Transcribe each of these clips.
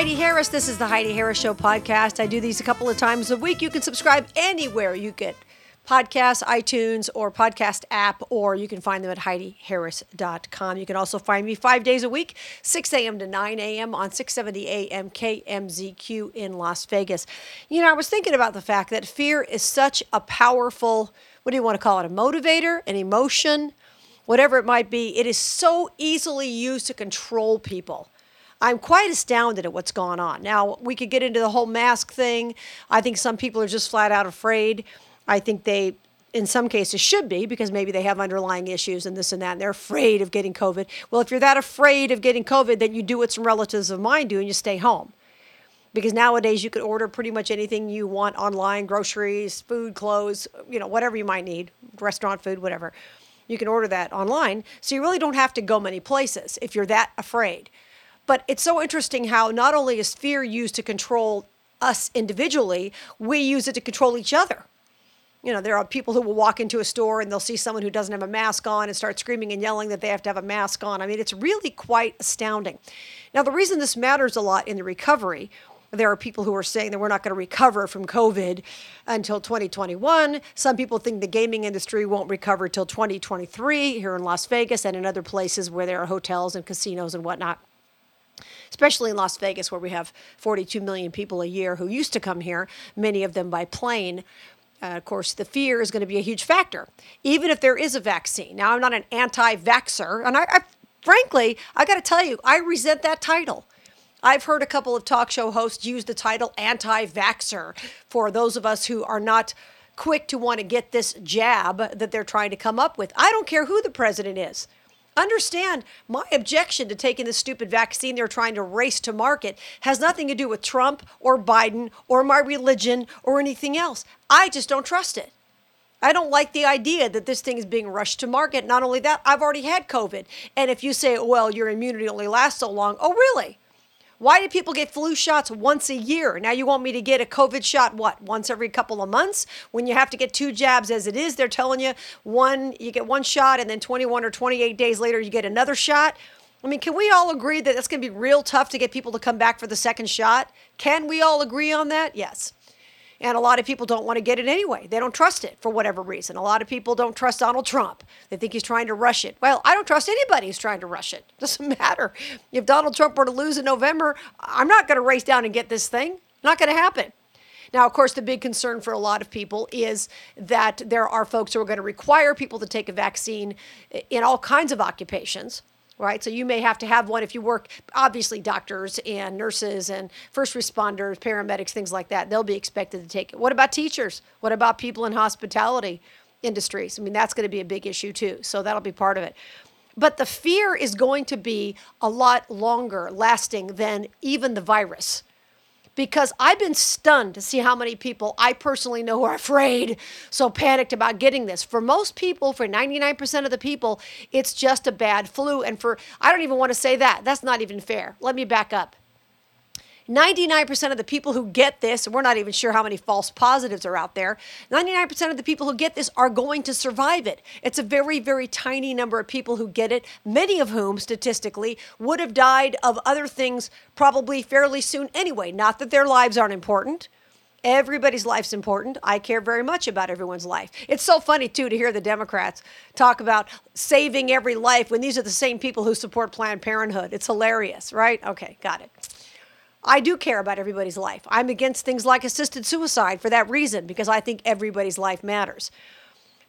Heidi Harris. This is the Heidi Harris Show podcast. I do these a couple of times a week. You can subscribe anywhere you get podcasts, iTunes, or podcast app, or you can find them at HeidiHarris.com. You can also find me five days a week, 6 a.m. to 9 a.m. on 670 a.m. KMZQ in Las Vegas. You know, I was thinking about the fact that fear is such a powerful, what do you want to call it, a motivator, an emotion, whatever it might be. It is so easily used to control people. I'm quite astounded at what's gone on. Now, we could get into the whole mask thing. I think some people are just flat out afraid. I think they, in some cases, should be because maybe they have underlying issues and this and that, and they're afraid of getting COVID. Well, if you're that afraid of getting COVID, then you do what some relatives of mine do and you stay home. Because nowadays you could order pretty much anything you want online groceries, food, clothes, you know, whatever you might need, restaurant food, whatever. You can order that online. So you really don't have to go many places if you're that afraid. But it's so interesting how not only is fear used to control us individually, we use it to control each other. You know, there are people who will walk into a store and they'll see someone who doesn't have a mask on and start screaming and yelling that they have to have a mask on. I mean, it's really quite astounding. Now, the reason this matters a lot in the recovery, there are people who are saying that we're not going to recover from COVID until 2021. Some people think the gaming industry won't recover till 2023 here in Las Vegas and in other places where there are hotels and casinos and whatnot especially in Las Vegas, where we have 42 million people a year who used to come here, many of them by plane. Uh, of course, the fear is going to be a huge factor, even if there is a vaccine. Now, I'm not an anti vaxxer, and I, I frankly, I got to tell you, I resent that title. I've heard a couple of talk show hosts use the title anti vaxxer for those of us who are not quick to want to get this jab that they're trying to come up with. I don't care who the president is. Understand my objection to taking this stupid vaccine they're trying to race to market has nothing to do with Trump or Biden or my religion or anything else. I just don't trust it. I don't like the idea that this thing is being rushed to market. Not only that, I've already had COVID. And if you say, well, your immunity only lasts so long, oh, really? Why do people get flu shots once a year? Now you want me to get a COVID shot, what, once every couple of months? When you have to get two jabs as it is, they're telling you one, you get one shot, and then 21 or 28 days later, you get another shot. I mean, can we all agree that that's going to be real tough to get people to come back for the second shot? Can we all agree on that? Yes. And a lot of people don't want to get it anyway. They don't trust it for whatever reason. A lot of people don't trust Donald Trump. They think he's trying to rush it. Well, I don't trust anybody who's trying to rush it. Doesn't matter. If Donald Trump were to lose in November, I'm not going to race down and get this thing. Not going to happen. Now, of course, the big concern for a lot of people is that there are folks who are going to require people to take a vaccine in all kinds of occupations right? So you may have to have one if you work, obviously, doctors and nurses and first responders, paramedics, things like that. They'll be expected to take it. What about teachers? What about people in hospitality industries? I mean, that's going to be a big issue too. So that'll be part of it. But the fear is going to be a lot longer lasting than even the virus because I've been stunned to see how many people I personally know are afraid, so panicked about getting this. For most people, for 99% of the people, it's just a bad flu. And for, I don't even want to say that. That's not even fair. Let me back up. 99% of the people who get this, and we're not even sure how many false positives are out there, 99% of the people who get this are going to survive it. It's a very, very tiny number of people who get it, many of whom statistically would have died of other things probably fairly soon anyway. Not that their lives aren't important. Everybody's life's important. I care very much about everyone's life. It's so funny, too, to hear the Democrats talk about saving every life when these are the same people who support Planned Parenthood. It's hilarious, right? Okay, got it. I do care about everybody's life. I'm against things like assisted suicide for that reason, because I think everybody's life matters.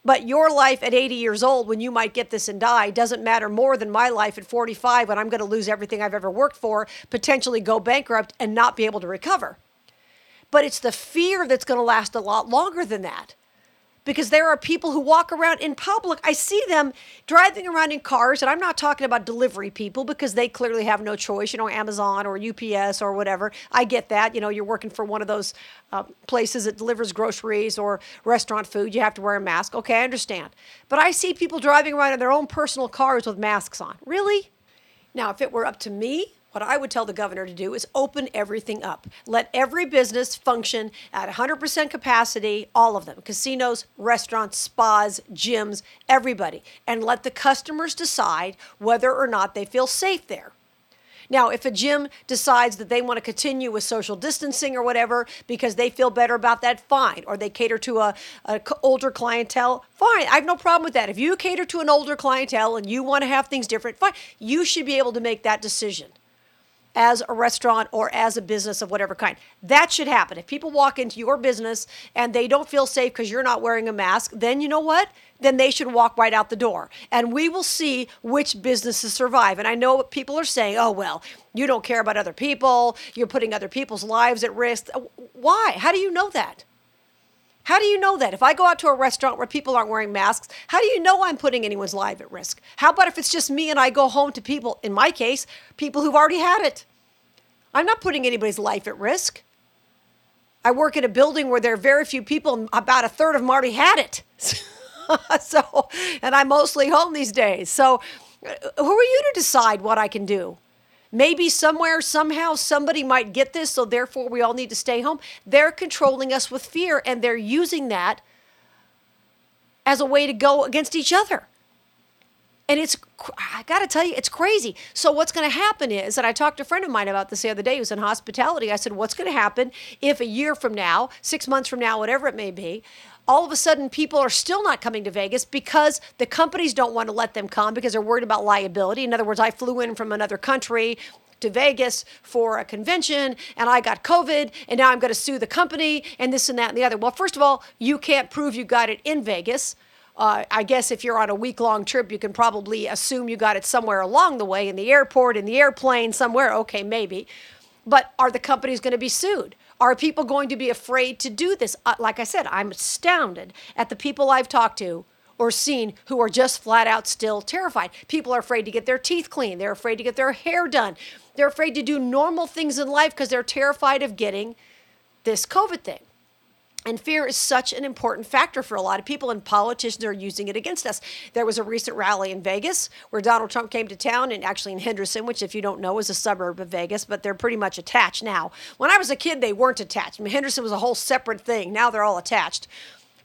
But your life at 80 years old, when you might get this and die, doesn't matter more than my life at 45 when I'm going to lose everything I've ever worked for, potentially go bankrupt, and not be able to recover. But it's the fear that's going to last a lot longer than that because there are people who walk around in public. I see them driving around in cars, and I'm not talking about delivery people because they clearly have no choice, you know, Amazon or UPS or whatever. I get that. You know, you're working for one of those uh, places that delivers groceries or restaurant food, you have to wear a mask. Okay, I understand. But I see people driving around in their own personal cars with masks on. Really? Now, if it were up to me, what I would tell the governor to do is open everything up. Let every business function at 100% capacity, all of them casinos, restaurants, spas, gyms, everybody. And let the customers decide whether or not they feel safe there. Now, if a gym decides that they want to continue with social distancing or whatever because they feel better about that, fine. Or they cater to a, older clientele, fine. I have no problem with that. If you cater to an older clientele and you want to have things different, fine. You should be able to make that decision as a restaurant or as a business of whatever kind. That should happen. If people walk into your business and they don't feel safe because you're not wearing a mask, then you know what? Then they should walk right out the door. And we will see which businesses survive. And I know what people are saying, oh, well, you don't care about other people. You're putting other people's lives at risk. Why? How do you know that? How do you know that? If I go out to a restaurant where people aren't wearing masks, how do you know I'm putting anyone's life at risk? How about if it's just me and I go home to people, in my case, people who've already had it? I'm not putting anybody's life at risk. I work in a building where there are very few people, about a third of them already had it. so, and I'm mostly home these days. So, uh, who are you to decide what I can do? Maybe somewhere, somehow, somebody might get this, so therefore we all need to stay home. They're controlling us with fear, and they're using that as a way to go against each other. And it's, I got to tell you, it's crazy. So, what's to happen is, and I talked to a friend of mine about this the other day who's in hospitality. I said, What's to happen if a year from now, six months from now, whatever it may be, all of a sudden people are still not coming to Vegas because the companies don't want to let them come because they're worried about liability. In other words, I flew in from another country to Vegas for a convention and I got COVID and now I'm going to sue the company and this and that and the other. Well, first of all, you can't prove you got it in Vegas. Uh, I guess if you're on a week long trip, you can probably assume you got it somewhere along the way in the airport, in the airplane, somewhere. Okay, maybe. But are the companies going to be sued? Are people going to be afraid to do this? Uh, like I said, I'm astounded at the people I've talked to or seen who are just flat out still terrified. People are afraid to get their teeth cleaned. They're afraid to get their hair done. They're afraid to do normal things in life because they're terrified of getting this COVID thing. And fear is such an important factor for a lot of people, and politicians are using it against us. There was a recent rally in Vegas where Donald Trump came to town, and actually in Henderson, which, if you don't know, is a suburb of Vegas, but they're pretty much attached now. When I was a kid, they weren't attached. I mean, Henderson was a whole separate thing. Now they're all attached,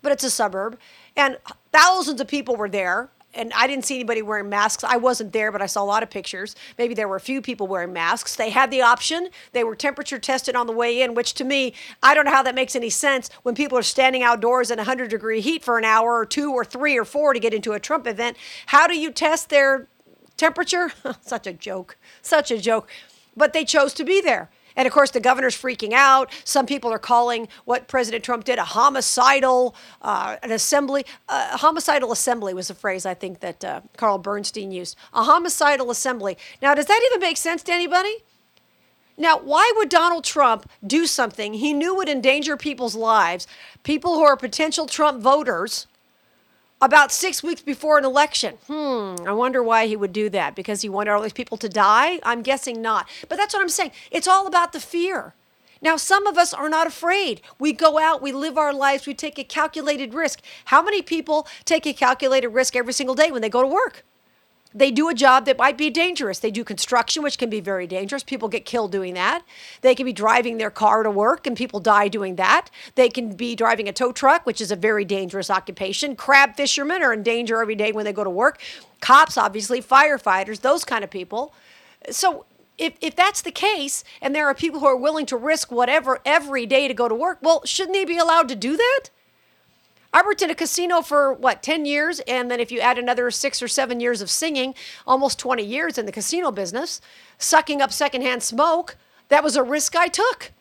but it's a suburb. And thousands of people were there and I didn't see anybody wearing masks. I wasn't there, but I saw a lot of pictures. Maybe there were a few people wearing masks. They had the option. They were temperature tested on the way in, which to me, I don't know how that makes any sense when people are standing outdoors in 100 degree heat for an hour or two or three or four to get into a Trump event. How do you test their temperature? Such a joke. Such a joke. But they chose to be there. And of course, the governor's freaking out. Some people are calling what President Trump did a homicidal, uh, an assembly. Uh, homicidal assembly was a phrase I think that uh, Carl Bernstein used. A homicidal assembly. Now, does that even make sense to anybody? Now, why would Donald Trump do something he knew would endanger people's lives, people who are potential Trump voters, about six weeks before an election. Hmm, I wonder why he would do that. Because he wanted all these people to die? I'm guessing not. But that's what I'm saying. It's all about the fear. Now, some of us are not afraid. We go out, we live our lives, we take a calculated risk. How many people take a calculated risk every single day when they go to work? They do a job that might be dangerous. They do construction, which can be very dangerous. People get killed doing that. They can be driving their car to work and people die doing that. They can be driving a tow truck, which is a very dangerous occupation. Crab fishermen are in danger every day when they go to work. Cops, obviously, firefighters, those kind of people. So if, if that's the case, and there are people who are willing to risk whatever every day to go to work, well, shouldn't they be allowed to do that? I worked in a casino for what, 10 years? And then if you add another six or seven years of singing, almost 20 years in the casino business, sucking up secondhand smoke, that was a risk I took.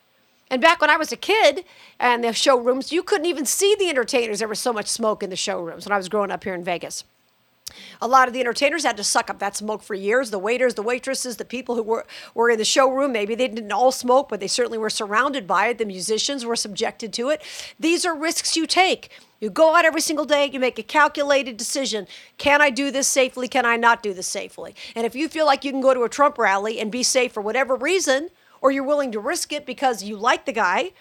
And back when I was a kid and the showrooms, you couldn't even see the entertainers. There was so much smoke in the showrooms when I was growing up here in Vegas. A lot of the entertainers had to suck up that smoke for years. The waiters, the waitresses, the people who were, were in the showroom, maybe they didn't all smoke, but they certainly were surrounded by it. The musicians were subjected to it. These are risks you take. You go out every single day, you make a calculated decision. Can I do this safely? Can I not do this safely? And if you feel like you can go to a Trump rally and be safe for whatever reason, or you're willing to risk it because you like the guy,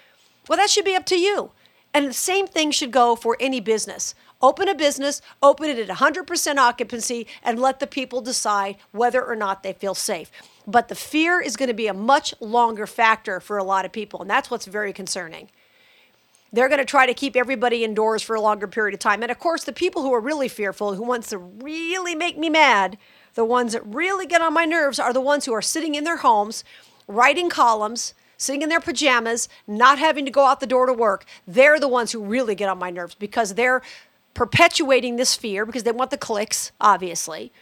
well, that should be up to you. And the same thing should go for any business. Open a business, open it at 100% occupancy, and let the people decide whether or not they feel safe. But the fear is going to be a much longer factor for a lot of people, and that's what's very concerning. They're going to try to keep everybody indoors for a longer period of time. And of course, the people who are really fearful, who wants to really make me mad, The ones that really get on my nerves are the ones who are sitting in their homes, writing columns, sitting in their pajamas, not having to go out the door to work. They're the ones who really get on my nerves because they're perpetuating this fear because they want the clicks, obviously.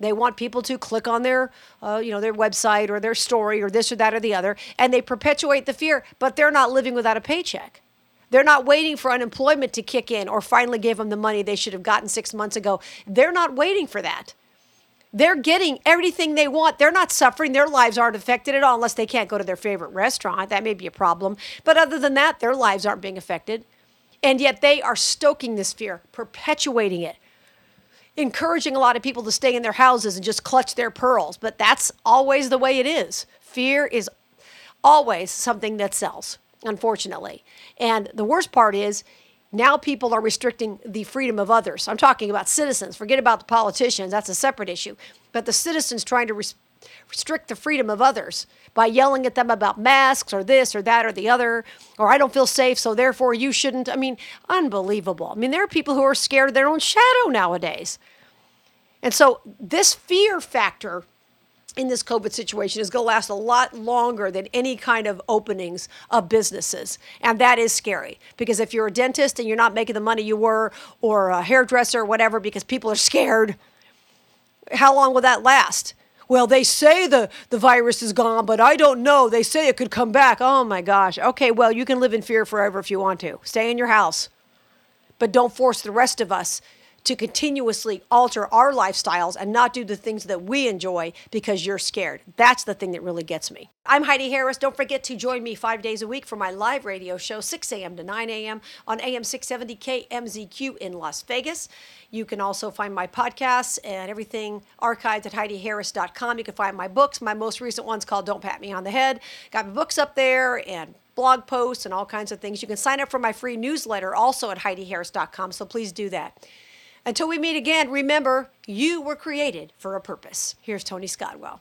They want people to click on their, uh, you know, their website or their story or this or that or the other, and they perpetuate the fear. But they're not living without a paycheck. They're not waiting for unemployment to kick in or finally give them the money they should have gotten six months ago. They're not waiting for that. They're getting everything they want. They're not suffering. Their lives aren't affected at all unless they can't go to their favorite restaurant. That may be a problem. But other than that, their lives aren't being affected. And yet they are stoking this fear, perpetuating it, encouraging a lot of people to stay in their houses and just clutch their pearls. But that's always the way it is. Fear is always something that sells, unfortunately. And the worst part is, now people are restricting the freedom of others. I'm talking about citizens. Forget about the politicians. That's a separate issue. But the citizens trying to res- restrict the freedom of others by yelling at them about masks or this or that or the other, or I don't feel safe, so therefore you shouldn't. I mean, unbelievable. I mean, there are people who are scared of their own shadow nowadays. And so this fear factor in this COVID situation is going to last a lot longer than any kind of openings of businesses. And that is scary because if you're a dentist and you're not making the money you were, or a hairdresser or whatever, because people are scared, how long will that last? Well, they say the, the virus is gone, but I don't know. They say it could come back. Oh my gosh. Okay, well, you can live in fear forever if you want to. Stay in your house. But don't force the rest of us to continuously alter our lifestyles and not do the things that we enjoy because you're scared. That's the thing that really gets me. I'm Heidi Harris. Don't forget to join me five days a week for my live radio show, 6 a.m. to 9 a.m. on AM 670 KMZQ in Las Vegas. You can also find my podcasts and everything archived at HeidiHarris.com. You can find my books. My most recent one's called Don't Pat Me on the Head. Got my books up there and blog posts and all kinds of things. You can sign up for my free newsletter also at HeidiHarris.com, so please do that. Until we meet again, remember, you were created for a purpose. Here's Tony Scottwell.